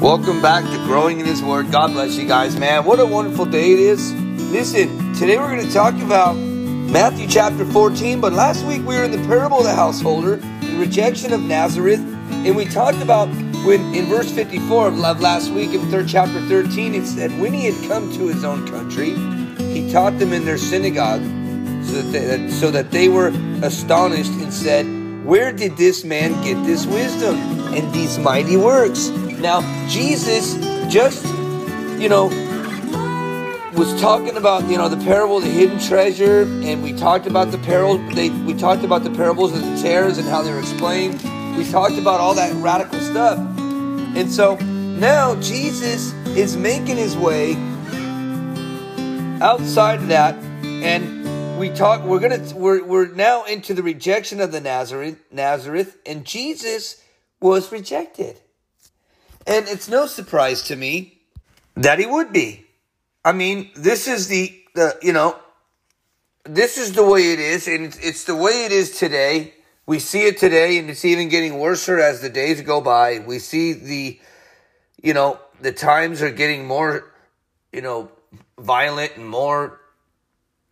Welcome back to Growing in His Word. God bless you guys, man. What a wonderful day it is. Listen, today we're going to talk about Matthew chapter 14, but last week we were in the parable of the householder, the rejection of Nazareth, and we talked about when in verse 54 of last week in third chapter 13, it said, When he had come to his own country, he taught them in their synagogue so that they, so that they were astonished and said, Where did this man get this wisdom and these mighty works? Now, Jesus just, you know, was talking about you know the parable of the hidden treasure, and we talked about the parable. They we talked about the parables of the tares and how they're explained. We talked about all that radical stuff, and so now Jesus is making his way outside of that, and we talk. We're gonna we're we're now into the rejection of the Nazareth Nazareth, and Jesus was rejected, and it's no surprise to me that he would be. I mean, this is the, the you know, this is the way it is, and it's, it's the way it is today. We see it today, and it's even getting worse as the days go by. We see the, you know, the times are getting more, you know, violent and more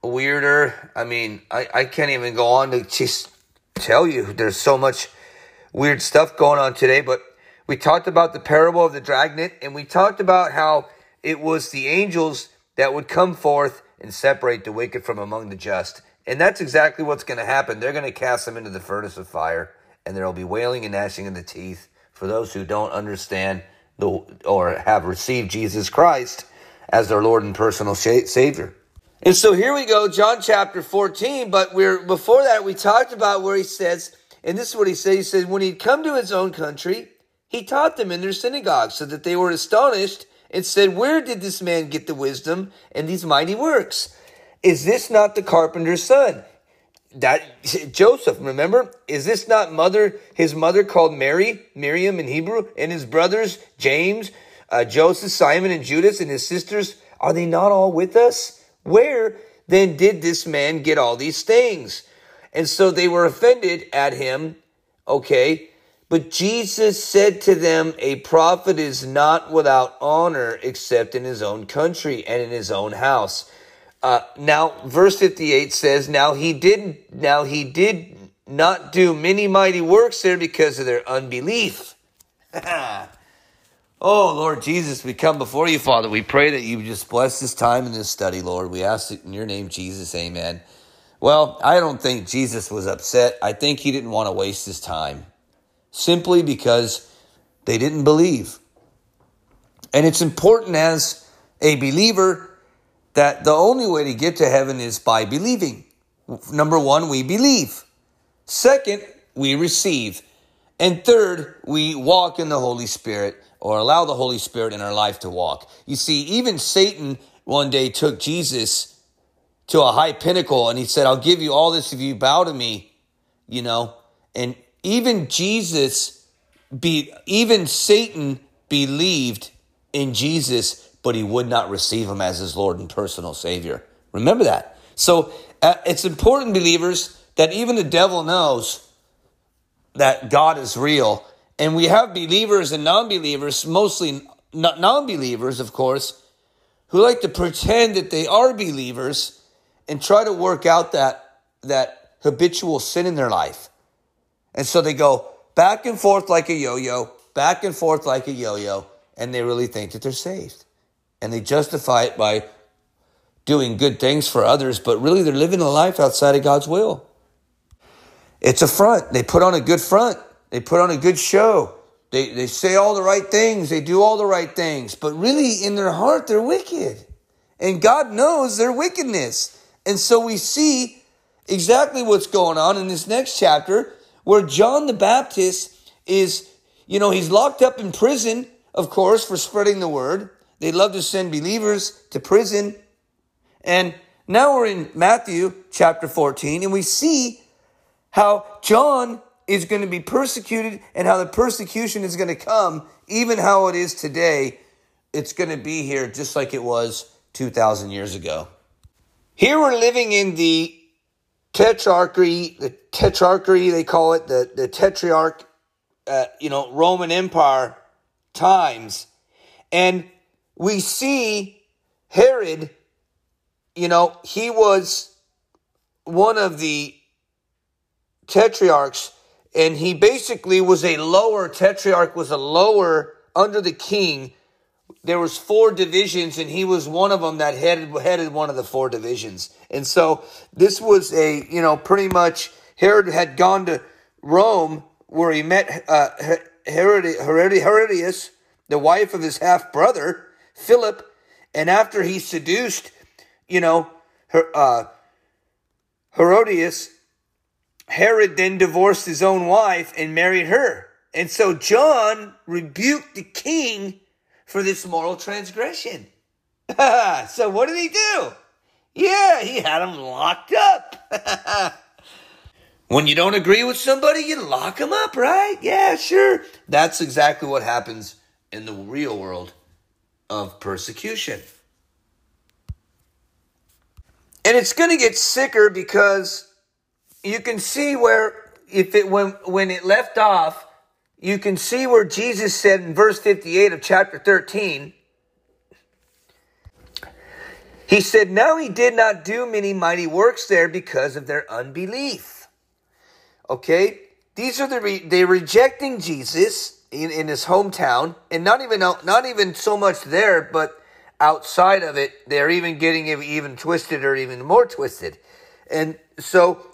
weirder. I mean, I, I can't even go on to just tell you. There's so much weird stuff going on today, but we talked about the parable of the dragnet, and we talked about how it was the angels that would come forth and separate the wicked from among the just. And that's exactly what's going to happen. They're going to cast them into the furnace of fire, and there will be wailing and gnashing of the teeth for those who don't understand the, or have received Jesus Christ as their Lord and personal Savior. And so here we go, John chapter 14. But we're before that, we talked about where he says, and this is what he said. He said, When he'd come to his own country, he taught them in their synagogues, so that they were astonished and said, Where did this man get the wisdom and these mighty works? Is this not the carpenter's son? That Joseph, remember? Is this not mother, his mother called Mary, Miriam in Hebrew, and his brothers, James, uh, Joseph, Simon, and Judas, and his sisters? Are they not all with us? Where then did this man get all these things? And so they were offended at him. Okay. But Jesus said to them, A prophet is not without honor except in his own country and in his own house. Uh, now, verse 58 says, Now he did, now he did not do many mighty works there because of their unbelief. oh, Lord Jesus, we come before you, Father. We pray that you just bless this time in this study, Lord. We ask it in your name, Jesus. Amen. Well, I don't think Jesus was upset. I think he didn't want to waste his time simply because they didn't believe. And it's important as a believer that the only way to get to heaven is by believing. Number one, we believe. Second, we receive. And third, we walk in the Holy Spirit or allow the Holy Spirit in our life to walk. You see, even Satan one day took Jesus to a high pinnacle and he said, I'll give you all this if you bow to me, you know, and even Jesus be even Satan believed in Jesus, but he would not receive him as his Lord and personal Savior. Remember that. So uh, it's important, believers, that even the devil knows that God is real. And we have believers and non believers, mostly non believers, of course, who like to pretend that they are believers and try to work out that, that habitual sin in their life. And so they go back and forth like a yo yo, back and forth like a yo yo, and they really think that they're saved. And they justify it by doing good things for others, but really they're living a life outside of God's will. It's a front. They put on a good front, they put on a good show. They, they say all the right things, they do all the right things, but really in their heart, they're wicked. And God knows their wickedness. And so we see exactly what's going on in this next chapter where John the Baptist is, you know, he's locked up in prison, of course, for spreading the word. They love to send believers to prison. And now we're in Matthew chapter 14, and we see how John is going to be persecuted and how the persecution is going to come, even how it is today. It's going to be here just like it was 2,000 years ago. Here we're living in the tetrarchy, the tetrarchy they call it, the the tetrarch, uh, you know, Roman Empire times, And we see Herod, you know, he was one of the tetrarchs, and he basically was a lower tetrarch, was a lower under the king. There was four divisions, and he was one of them that headed headed one of the four divisions. And so this was a you know pretty much Herod had gone to Rome where he met uh, Herod, Herod, Herodias, the wife of his half brother Philip, and after he seduced, you know, her, uh, Herodias, Herod then divorced his own wife and married her. And so John rebuked the king for this moral transgression. so what did he do? Yeah, he had him locked up. when you don't agree with somebody, you lock them up, right? Yeah, sure. That's exactly what happens in the real world of persecution. And it's going to get sicker because you can see where if it when when it left off, you can see where Jesus said in verse 58 of chapter 13, he said, Now he did not do many mighty works there because of their unbelief. Okay? These are the re- they're rejecting Jesus in, in his hometown, and not even not even so much there, but outside of it, they're even getting even twisted or even more twisted. And so,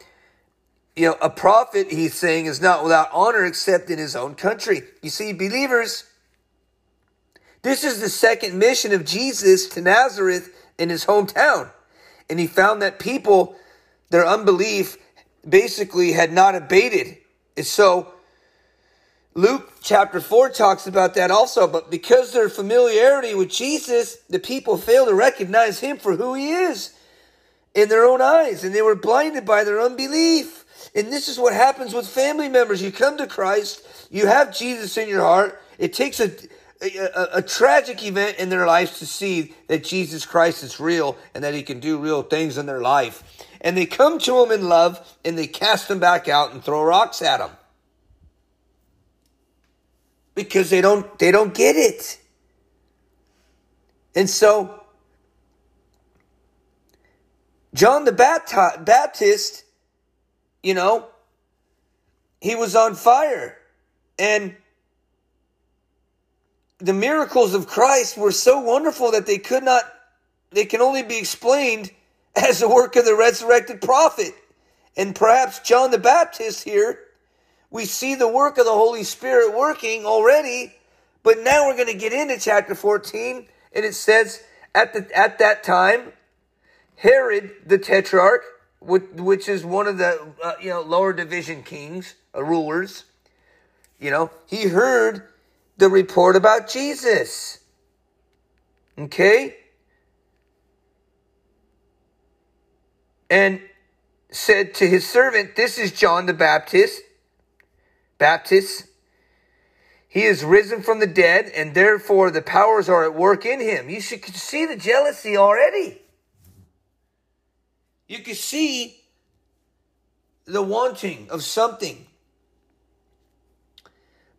you know, a prophet, he's saying, is not without honor except in his own country. You see, believers, this is the second mission of Jesus to Nazareth in his hometown. And he found that people, their unbelief basically had not abated. And so, Luke chapter 4 talks about that also, but because their familiarity with Jesus, the people failed to recognize him for who he is in their own eyes, and they were blinded by their unbelief. And this is what happens with family members. You come to Christ, you have Jesus in your heart. It takes a, a, a tragic event in their lives to see that Jesus Christ is real and that he can do real things in their life. And they come to him in love and they cast him back out and throw rocks at him because they don't they don't get it. And so John the Baptist, you know, he was on fire. And the miracles of Christ were so wonderful that they could not they can only be explained as the work of the resurrected prophet. And perhaps John the Baptist here we see the work of the Holy Spirit working already, but now we're going to get into chapter 14, and it says, at, the, at that time, Herod the Tetrarch, which is one of the uh, you know lower division kings, uh, rulers, you know, he heard the report about Jesus. Okay? And said to his servant, This is John the Baptist Baptist. He is risen from the dead, and therefore the powers are at work in him. You should see the jealousy already. You can see the wanting of something.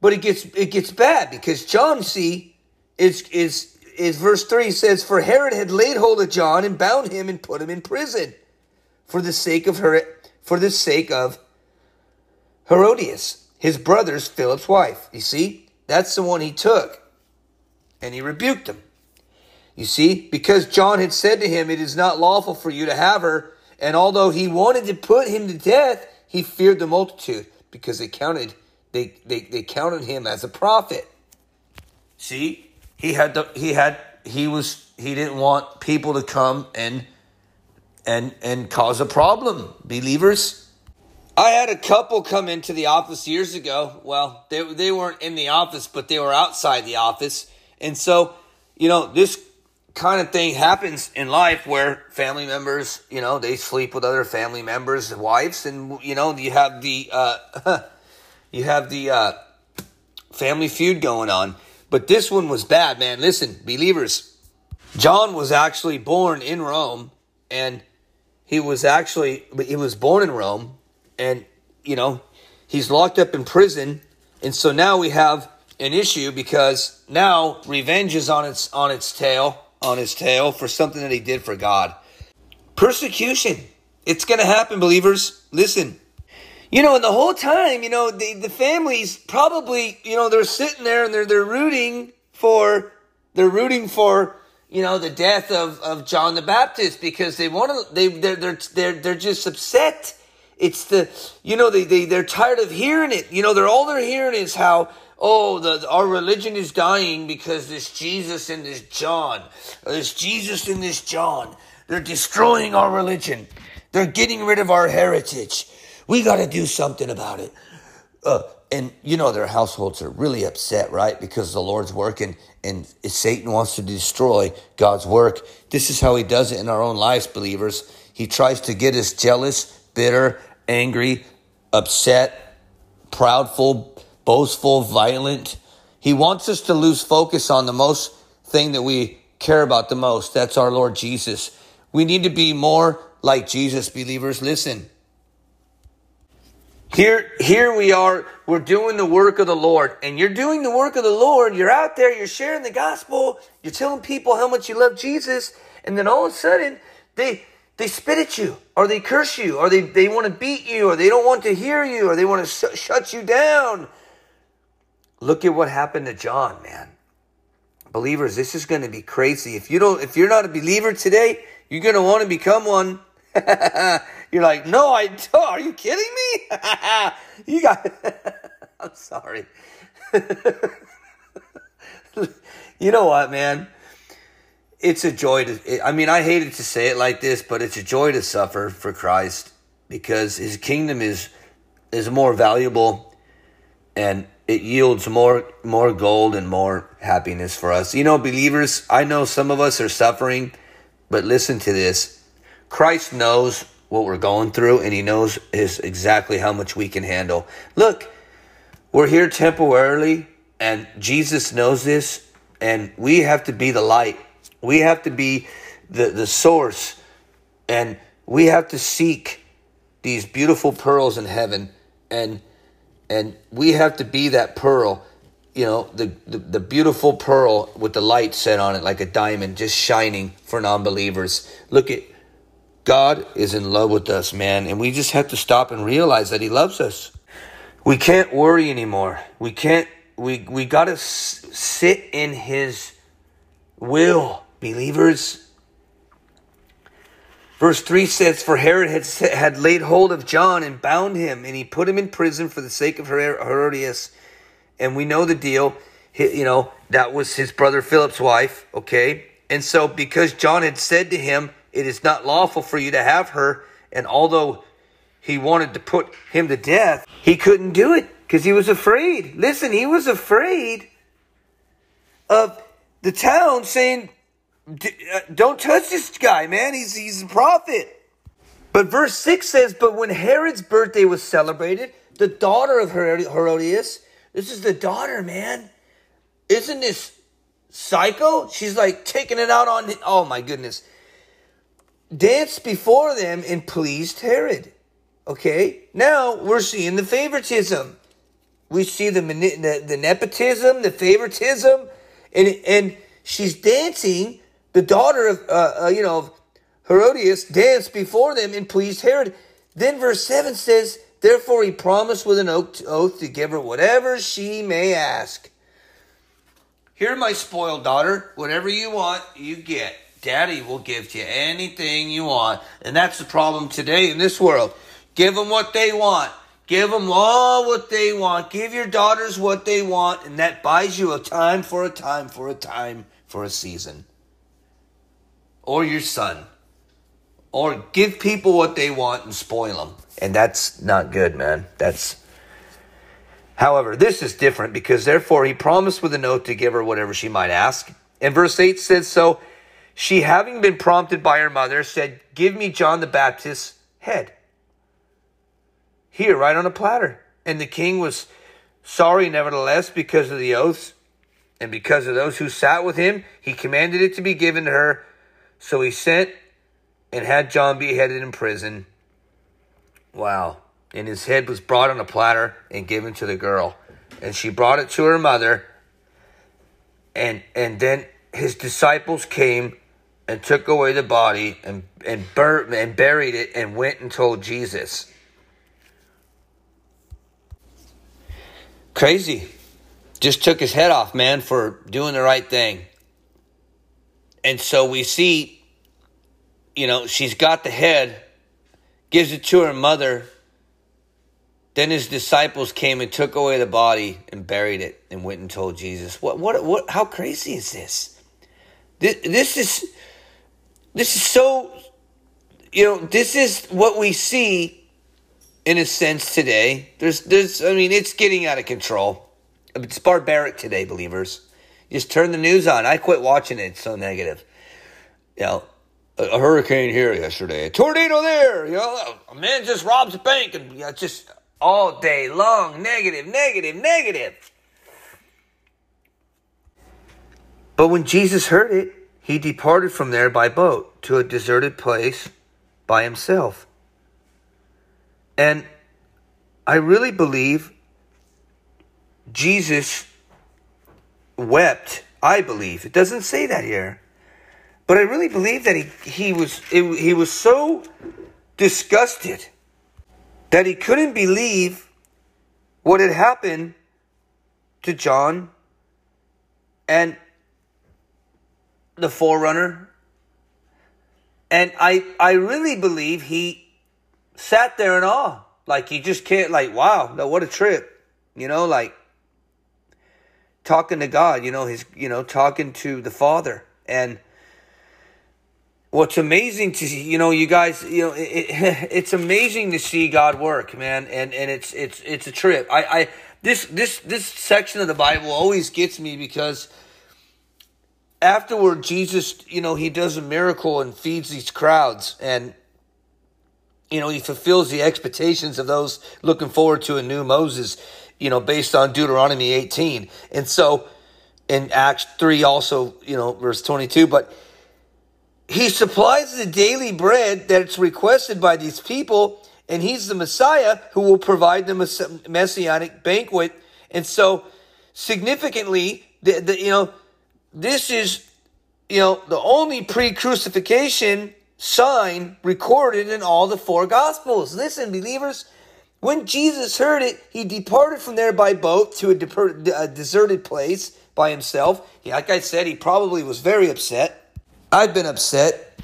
But it gets it gets bad because John, see, is is is verse 3 says, For Herod had laid hold of John and bound him and put him in prison for the sake of her for the sake of Herodias his brother's Philip's wife. You see, that's the one he took. And he rebuked him. You see, because John had said to him, It is not lawful for you to have her. And although he wanted to put him to death, he feared the multitude because they counted they, they, they counted him as a prophet. See, he had to, he had he was he didn't want people to come and and and cause a problem. Believers, I had a couple come into the office years ago. Well, they they weren't in the office, but they were outside the office. And so, you know, this kind of thing happens in life where family members, you know, they sleep with other family members' wives, and you know, you have the uh, you have the uh, family feud going on. But this one was bad, man. Listen, believers, John was actually born in Rome, and he was actually he was born in Rome and you know he's locked up in prison, and so now we have an issue because now revenge is on its on its tail on his tail for something that he did for God. Persecution. It's going to happen, believers. Listen. You know, and the whole time, you know, the, the families probably, you know, they're sitting there and they're they're rooting for they're rooting for you know the death of, of John the Baptist because they want to they they're they're they're, they're just upset. It's the you know they, they they're tired of hearing it. You know, they're all they're hearing is how oh, the, our religion is dying because this Jesus and this John, this Jesus and this John, they're destroying our religion. They're getting rid of our heritage. We got to do something about it. Uh, and you know their households are really upset, right? Because the Lord's working and Satan wants to destroy God's work. This is how he does it in our own lives, believers. He tries to get us jealous, bitter, angry, upset, proudful, boastful, violent. He wants us to lose focus on the most thing that we care about the most. That's our Lord Jesus. We need to be more like Jesus, believers. Listen. Here, here we are. We're doing the work of the Lord, and you're doing the work of the Lord. You're out there. You're sharing the gospel. You're telling people how much you love Jesus, and then all of a sudden, they they spit at you, or they curse you, or they they want to beat you, or they don't want to hear you, or they want to sh- shut you down. Look at what happened to John, man. Believers, this is going to be crazy. If you don't, if you're not a believer today, you're going to want to become one. you're like, no, I don't. Are you kidding me? you got. I'm sorry. you know what, man? It's a joy to. I mean, I hated to say it like this, but it's a joy to suffer for Christ because His kingdom is is more valuable and it yields more more gold and more happiness for us. You know, believers, I know some of us are suffering, but listen to this. Christ knows what we're going through and he knows is exactly how much we can handle. Look, we're here temporarily and Jesus knows this and we have to be the light. We have to be the the source and we have to seek these beautiful pearls in heaven and and we have to be that pearl you know the, the, the beautiful pearl with the light set on it like a diamond just shining for non-believers. Look at god is in love with us man and we just have to stop and realize that he loves us. We can't worry anymore. We can't we we got to s- sit in his will believers Verse 3 says, For Herod had, had laid hold of John and bound him, and he put him in prison for the sake of Herodias. And we know the deal. He, you know, that was his brother Philip's wife, okay? And so, because John had said to him, It is not lawful for you to have her, and although he wanted to put him to death, he couldn't do it because he was afraid. Listen, he was afraid of the town saying, Uh, don't touch this guy, man. He's he's a prophet. But verse 6 says, But when Herod's birthday was celebrated, the daughter of Herodias, this is the daughter, man. Isn't this psycho? She's like taking it out on, oh my goodness. Danced before them and pleased Herod. Okay, now we're seeing the favoritism. We see the, the, the nepotism, the favoritism, and, and she's dancing the daughter of, uh, uh, you know, Herodias danced before them and pleased Herod. Then verse 7 says, Therefore he promised with an oath to give her whatever she may ask. Here, my spoiled daughter, whatever you want, you get. Daddy will give to you anything you want. And that's the problem today in this world. Give them what they want. Give them all what they want. Give your daughters what they want. And that buys you a time for a time for a time for a season or your son or give people what they want and spoil them. And that's not good, man. That's. However, this is different because therefore he promised with a note to give her whatever she might ask. And verse 8 says, So she, having been prompted by her mother, said, Give me John the Baptist's head. Here, right on a platter. And the king was sorry, nevertheless, because of the oaths and because of those who sat with him. He commanded it to be given to her so he sent and had John beheaded in prison. Wow. And his head was brought on a platter and given to the girl. and she brought it to her mother. And and then his disciples came and took away the body and and bur- and buried it and went and told Jesus. Crazy. Just took his head off, man, for doing the right thing. And so we see, you know, she's got the head, gives it to her mother. Then his disciples came and took away the body and buried it and went and told Jesus. What, what, what, how crazy is this? This, this is, this is so, you know, this is what we see in a sense today. There's, there's, I mean, it's getting out of control. It's barbaric today, believers. Just turn the news on. I quit watching it. It's so negative. You know, a, hurricane here yesterday, a tornado there. You know, a man just robs a bank, and you know, just all day long, negative, negative, negative. But when Jesus heard it, he departed from there by boat to a deserted place by himself. And I really believe Jesus wept, I believe. It doesn't say that here. But I really believe that he, he was it, he was so disgusted that he couldn't believe what had happened to John and the forerunner. And I I really believe he sat there in awe. Like he just can't like wow, what a trip. You know, like talking to God, you know, his you know, talking to the Father. And what's amazing to see, you know, you guys, you know, it, it, it's amazing to see God work, man, and and it's it's it's a trip. I I this this this section of the Bible always gets me because afterward Jesus, you know, he does a miracle and feeds these crowds and you know, he fulfills the expectations of those looking forward to a new Moses you know, based on Deuteronomy 18. And so in Acts 3 also, you know, verse 22, but he supplies the daily bread that's requested by these people, and he's the Messiah who will provide them a messianic banquet. And so significantly, the, the you know, this is, you know, the only pre-crucifixion sign recorded in all the four gospels. Listen, believers, when Jesus heard it, he departed from there by boat to a, a deserted place by himself. He, like I said, he probably was very upset. I've been upset.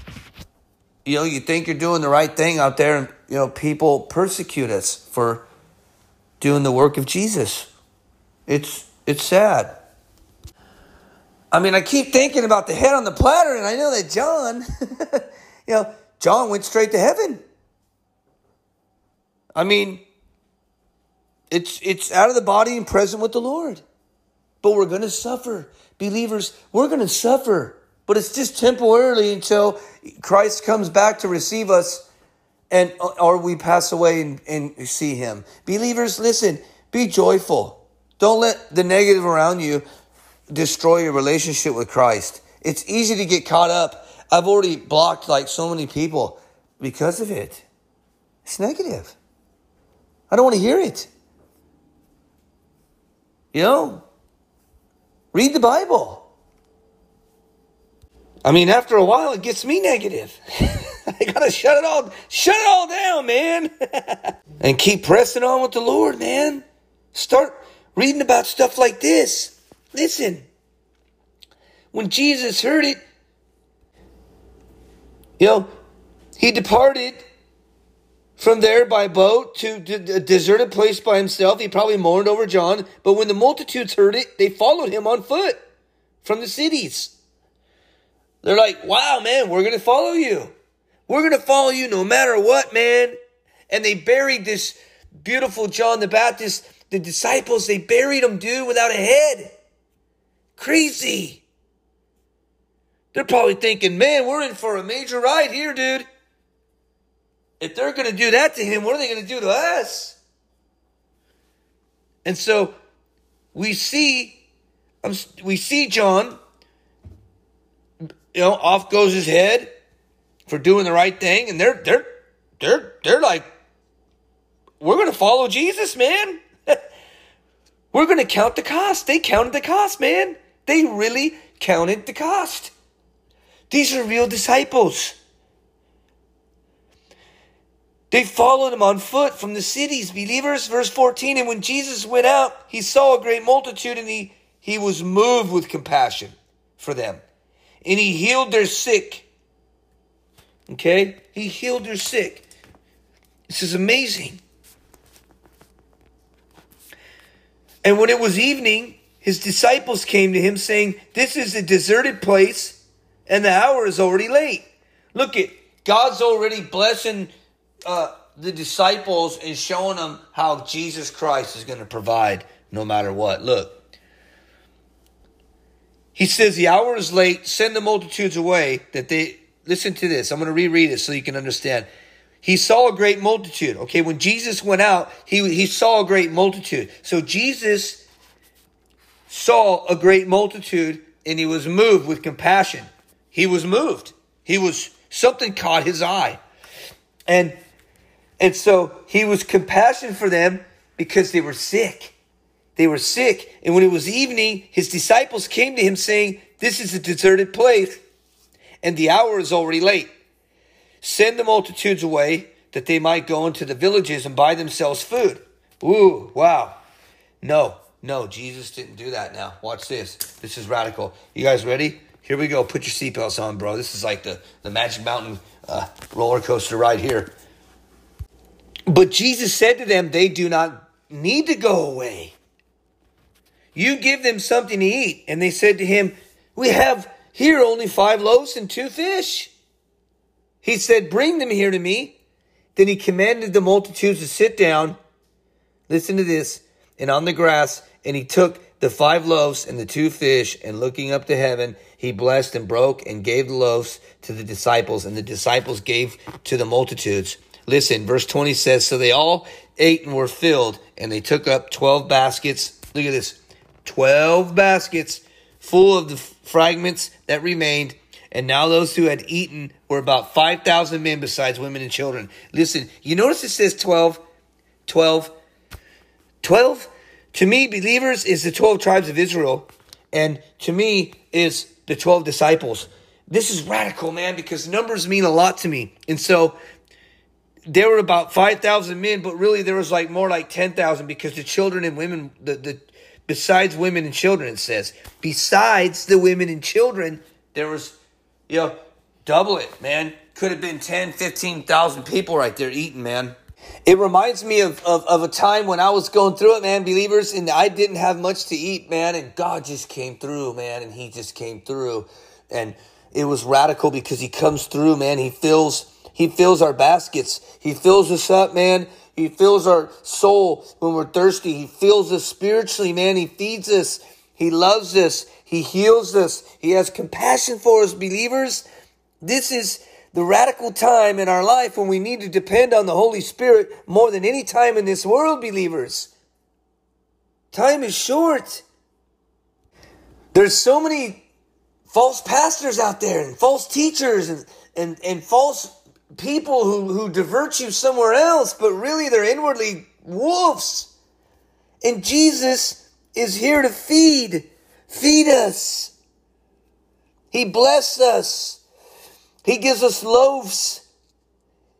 You know, you think you're doing the right thing out there, and, you know, people persecute us for doing the work of Jesus. It's, it's sad. I mean, I keep thinking about the head on the platter, and I know that John, you know, John went straight to heaven. I mean, it's it's out of the body and present with the Lord. But we're going to suffer. Believers, we're going to suffer. But it's just temporarily until Christ comes back to receive us and uh, or we pass away and, and see him. Believers, listen, be joyful. Don't let the negative around you destroy your relationship with Christ. It's easy to get caught up. I've already blocked like so many people because of it. It's negative. I don't want to hear it. You know, read the Bible. I mean, after a while, it gets me negative. I gotta shut it all, shut it all down, man, and keep pressing on with the Lord, man. Start reading about stuff like this. Listen, when Jesus heard it, you know, he departed from there by boat to a deserted place by himself. He probably mourned over John. But when the multitudes heard it, they followed him on foot from the cities. They're like, wow, man, we're going to follow you. We're going to follow you no matter what, man. And they buried this beautiful John the Baptist. The disciples, they buried him, dude, without a head. Crazy. They're probably thinking, man, we're in for a major ride here, dude. If they're going to do that to him, what are they going to do to us? And so we see, we see John, you know, off goes his head for doing the right thing, and they're they're they're they're like, we're going to follow Jesus, man. We're going to count the cost. They counted the cost, man. They really counted the cost. These are real disciples. They followed him on foot from the cities, believers. Verse 14, and when Jesus went out, he saw a great multitude and he, he was moved with compassion for them. And he healed their sick. Okay? He healed their sick. This is amazing. And when it was evening, his disciples came to him saying, This is a deserted place, and the hour is already late. Look at God's already blessing uh, the disciples and showing them how Jesus Christ is going to provide no matter what. Look. He says, The hour is late, send the multitudes away that they listen to this. I'm going to reread it so you can understand. He saw a great multitude. Okay, when Jesus went out, he, he saw a great multitude. So Jesus saw a great multitude and he was moved with compassion. He was moved. He was, something caught his eye. And, and so he was compassion for them because they were sick. They were sick. And when it was evening, his disciples came to him saying, This is a deserted place and the hour is already late. Send the multitudes away that they might go into the villages and buy themselves food. Ooh, wow. No, no, Jesus didn't do that now. Watch this. This is radical. You guys ready? Here we go. Put your seatbelts on, bro. This is like the, the Magic Mountain uh, roller coaster ride here. But Jesus said to them, They do not need to go away. You give them something to eat. And they said to him, We have here only five loaves and two fish. He said, Bring them here to me. Then he commanded the multitudes to sit down. Listen to this. And on the grass, and he took the five loaves and the two fish, and looking up to heaven, he blessed and broke and gave the loaves to the disciples, and the disciples gave to the multitudes. Listen, verse 20 says, So they all ate and were filled, and they took up 12 baskets. Look at this 12 baskets full of the fragments that remained and now those who had eaten were about 5,000 men besides women and children. Listen, you notice it says 12, 12, 12. To me, believers is the 12 tribes of Israel. And to me is the 12 disciples. This is radical, man, because numbers mean a lot to me. And so there were about 5,000 men, but really there was like more like 10,000 because the children and women, the, the, besides women and children, it says, besides the women and children, there was you know, double it, man. Could have been 10, 15,000 people right there eating, man. It reminds me of, of, of, a time when I was going through it, man, believers, and I didn't have much to eat, man, and God just came through, man, and He just came through. And it was radical because He comes through, man. He fills He fills our baskets. He fills us up, man. He fills our soul when we're thirsty. He fills us spiritually, man. He feeds us. He loves us. He heals us. He has compassion for us, believers. This is the radical time in our life when we need to depend on the Holy Spirit more than any time in this world, believers. Time is short. There's so many false pastors out there and false teachers and, and, and false people who, who divert you somewhere else, but really they're inwardly wolves. And Jesus is here to feed Feed us. He blesses us. He gives us loaves.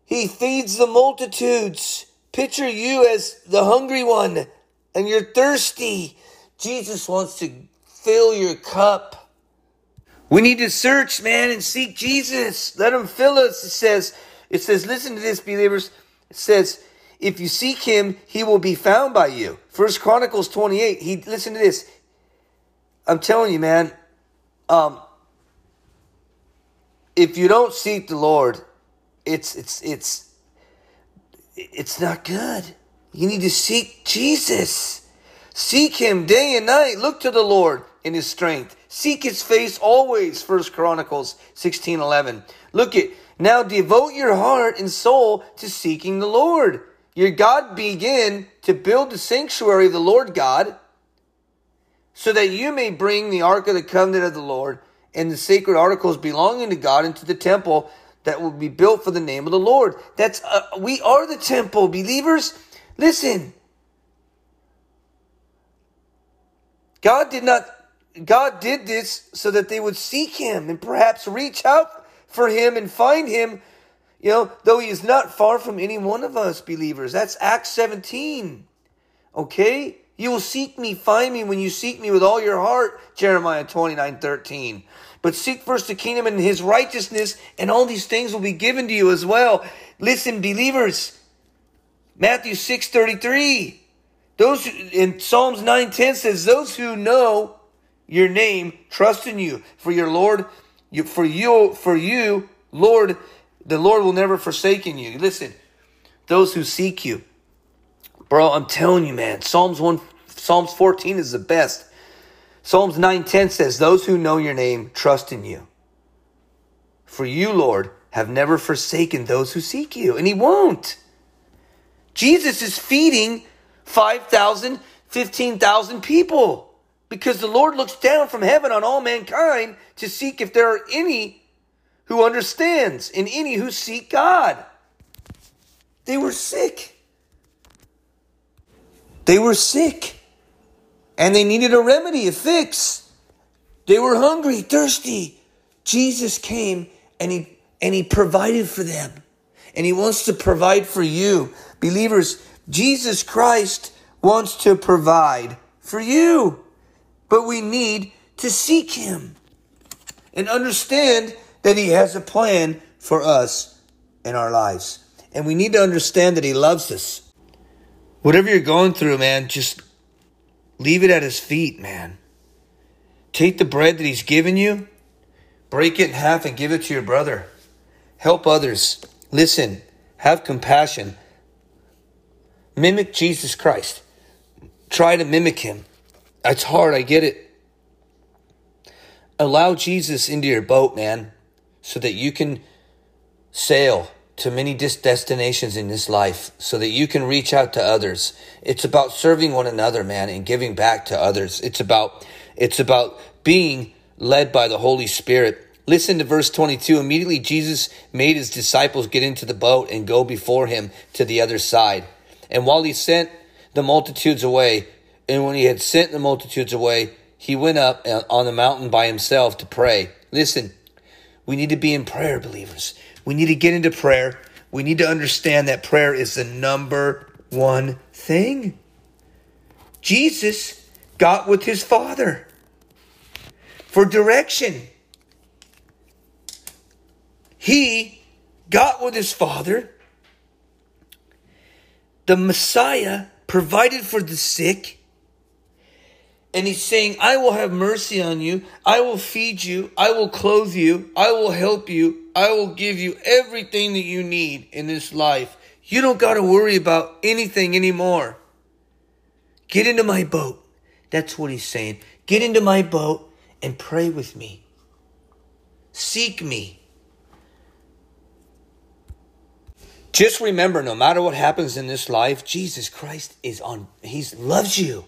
He feeds the multitudes. Picture you as the hungry one and you're thirsty. Jesus wants to fill your cup. We need to search, man, and seek Jesus. Let him fill us. It says, it says, listen to this, believers. It says, if you seek him, he will be found by you. First Chronicles 28. He listen to this. I'm telling you, man, um, if you don't seek the Lord, it's it's it's it's not good. You need to seek Jesus. Seek him day and night. Look to the Lord in his strength. Seek his face always. First Chronicles 16 11. Look it. now devote your heart and soul to seeking the Lord. Your God begin to build the sanctuary of the Lord God so that you may bring the ark of the covenant of the Lord and the sacred articles belonging to God into the temple that will be built for the name of the Lord. That's uh, we are the temple, believers. Listen. God did not God did this so that they would seek him and perhaps reach out for him and find him, you know, though he is not far from any one of us believers. That's Acts 17. Okay? You will seek me, find me when you seek me with all your heart, Jeremiah 29 13. But seek first the kingdom and his righteousness, and all these things will be given to you as well. Listen, believers, Matthew 6 33. Those in Psalms 9 10 says, Those who know your name trust in you. For your Lord, you, for you, for you, Lord, the Lord will never forsaken you. Listen, those who seek you. Bro, I'm telling you, man, Psalms 1 Psalms 14 is the best. Psalms 9:10 says, "Those who know your name trust in you." For you, Lord, have never forsaken those who seek you, and he won't. Jesus is feeding 5,000, 15,000 people because the Lord looks down from heaven on all mankind to seek if there are any who understands and any who seek God. They were sick. They were sick. And they needed a remedy, a fix. They were hungry, thirsty. Jesus came and he and he provided for them. And he wants to provide for you. Believers, Jesus Christ wants to provide for you. But we need to seek Him and understand that He has a plan for us in our lives. And we need to understand that He loves us. Whatever you're going through, man, just leave it at His feet, man. Take the bread that He's given you, break it in half, and give it to your brother. Help others. Listen, have compassion. Mimic Jesus Christ. Try to mimic Him. It's hard, I get it. Allow Jesus into your boat, man, so that you can sail to many destinations in this life, so that you can reach out to others. It's about serving one another, man, and giving back to others. It's about it's about being led by the Holy Spirit. Listen to verse 22. Immediately Jesus made his disciples get into the boat and go before him to the other side. And while he sent the multitudes away, and when he had sent the multitudes away, he went up on the mountain by himself to pray. Listen, we need to be in prayer, believers. We need to get into prayer. We need to understand that prayer is the number one thing. Jesus got with his Father for direction. He got with his Father. The Messiah provided for the sick and he's saying, I will have mercy on you. I will feed you. I will clothe you. I will help you. I will give you everything that you need in this life. You don't got to worry about anything anymore. Get into my boat. That's what he's saying. Get into my boat and pray with me. Seek me. Just remember, no matter what happens in this life, Jesus Christ is on, he loves you.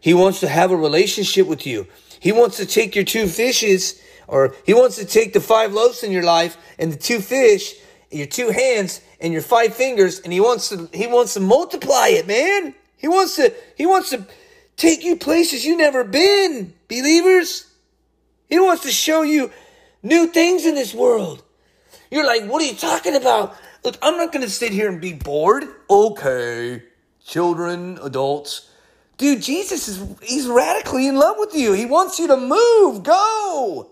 He wants to have a relationship with you. He wants to take your two fishes, or he wants to take the five loaves in your life and the two fish, your two hands and your five fingers, and he wants to he wants to multiply it, man. He wants to he wants to take you places you never been, believers. He wants to show you new things in this world. You're like, what are you talking about? Look, I'm not going to sit here and be bored. Okay, children, adults. Dude, Jesus is he's radically in love with you. He wants you to move, go.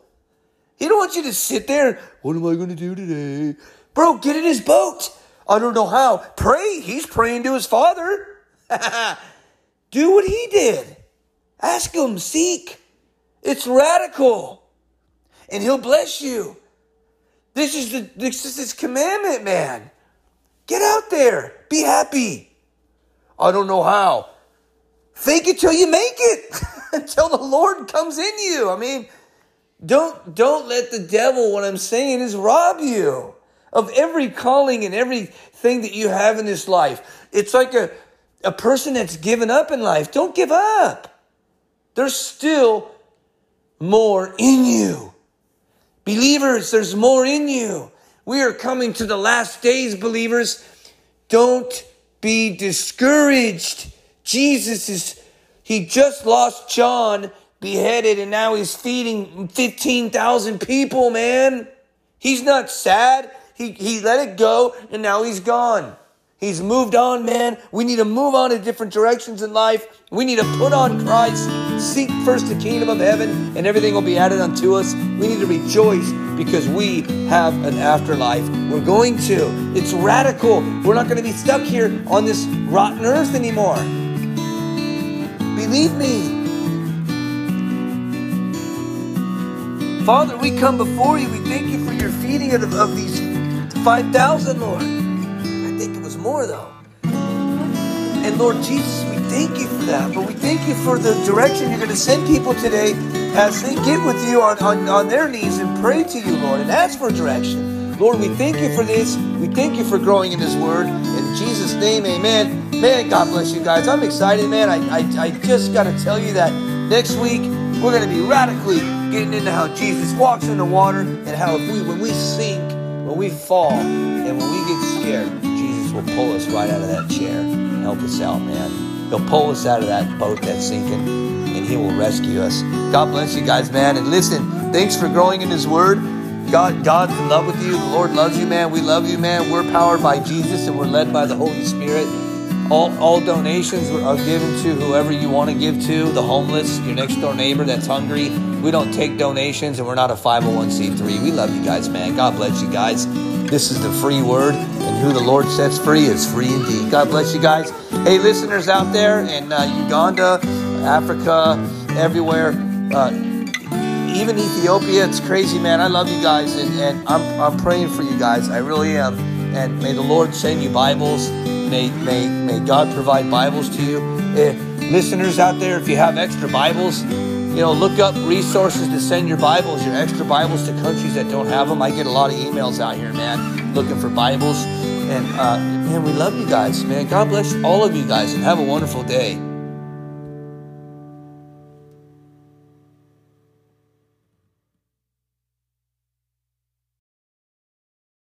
He don't want you to sit there. What am I going to do today? Bro, get in his boat. I don't know how. Pray. He's praying to his father. do what he did. Ask him, seek. It's radical. And he'll bless you. This is the this is his commandment, man. Get out there. Be happy. I don't know how. Fake it till you make it. until the Lord comes in you. I mean, don't don't let the devil, what I'm saying is rob you of every calling and everything that you have in this life. It's like a, a person that's given up in life. Don't give up. There's still more in you. Believers, there's more in you. We are coming to the last days, believers. Don't be discouraged. Jesus is He just lost John beheaded and now he's feeding 15,000 people, man. He's not sad. He, he let it go and now he's gone. He's moved on, man. We need to move on in different directions in life. We need to put on Christ, seek first the kingdom of heaven, and everything will be added unto us. We need to rejoice because we have an afterlife. We're going to. It's radical. We're not going to be stuck here on this rotten earth anymore. Believe me. Father, we come before you. We thank you for your feeding of, of these 5,000, Lord I think it was more, though. And Lord Jesus, we thank you for that. But we thank you for the direction you're going to send people today as they get with you on, on, on their knees and pray to you, Lord, and ask for direction. Lord, we thank you for this. We thank you for growing in His Word. In Jesus' name, amen. Man, God bless you guys. I'm excited, man. I, I, I just got to tell you that next week we're going to be radically getting into how Jesus walks in the water and how if we, when we sink, when we fall, and when we get scared, Jesus will pull us right out of that chair and help us out, man. He'll pull us out of that boat that's sinking and He will rescue us. God bless you guys, man. And listen, thanks for growing in His Word. God, God's in love with you. The Lord loves you, man. We love you, man. We're powered by Jesus and we're led by the Holy Spirit. All, all donations are given to whoever you want to give to the homeless, your next door neighbor that's hungry. We don't take donations and we're not a 501c3. We love you guys, man. God bless you guys. This is the free word, and who the Lord sets free is free indeed. God bless you guys. Hey, listeners out there in uh, Uganda, Africa, everywhere, uh, even Ethiopia, it's crazy, man. I love you guys, and, and I'm, I'm praying for you guys. I really am. And may the Lord send you Bibles. May, may, may God provide Bibles to you. Eh, listeners out there, if you have extra Bibles, you know, look up resources to send your Bibles, your extra Bibles to countries that don't have them. I get a lot of emails out here, man, looking for Bibles. And, uh, man, we love you guys, man. God bless all of you guys and have a wonderful day.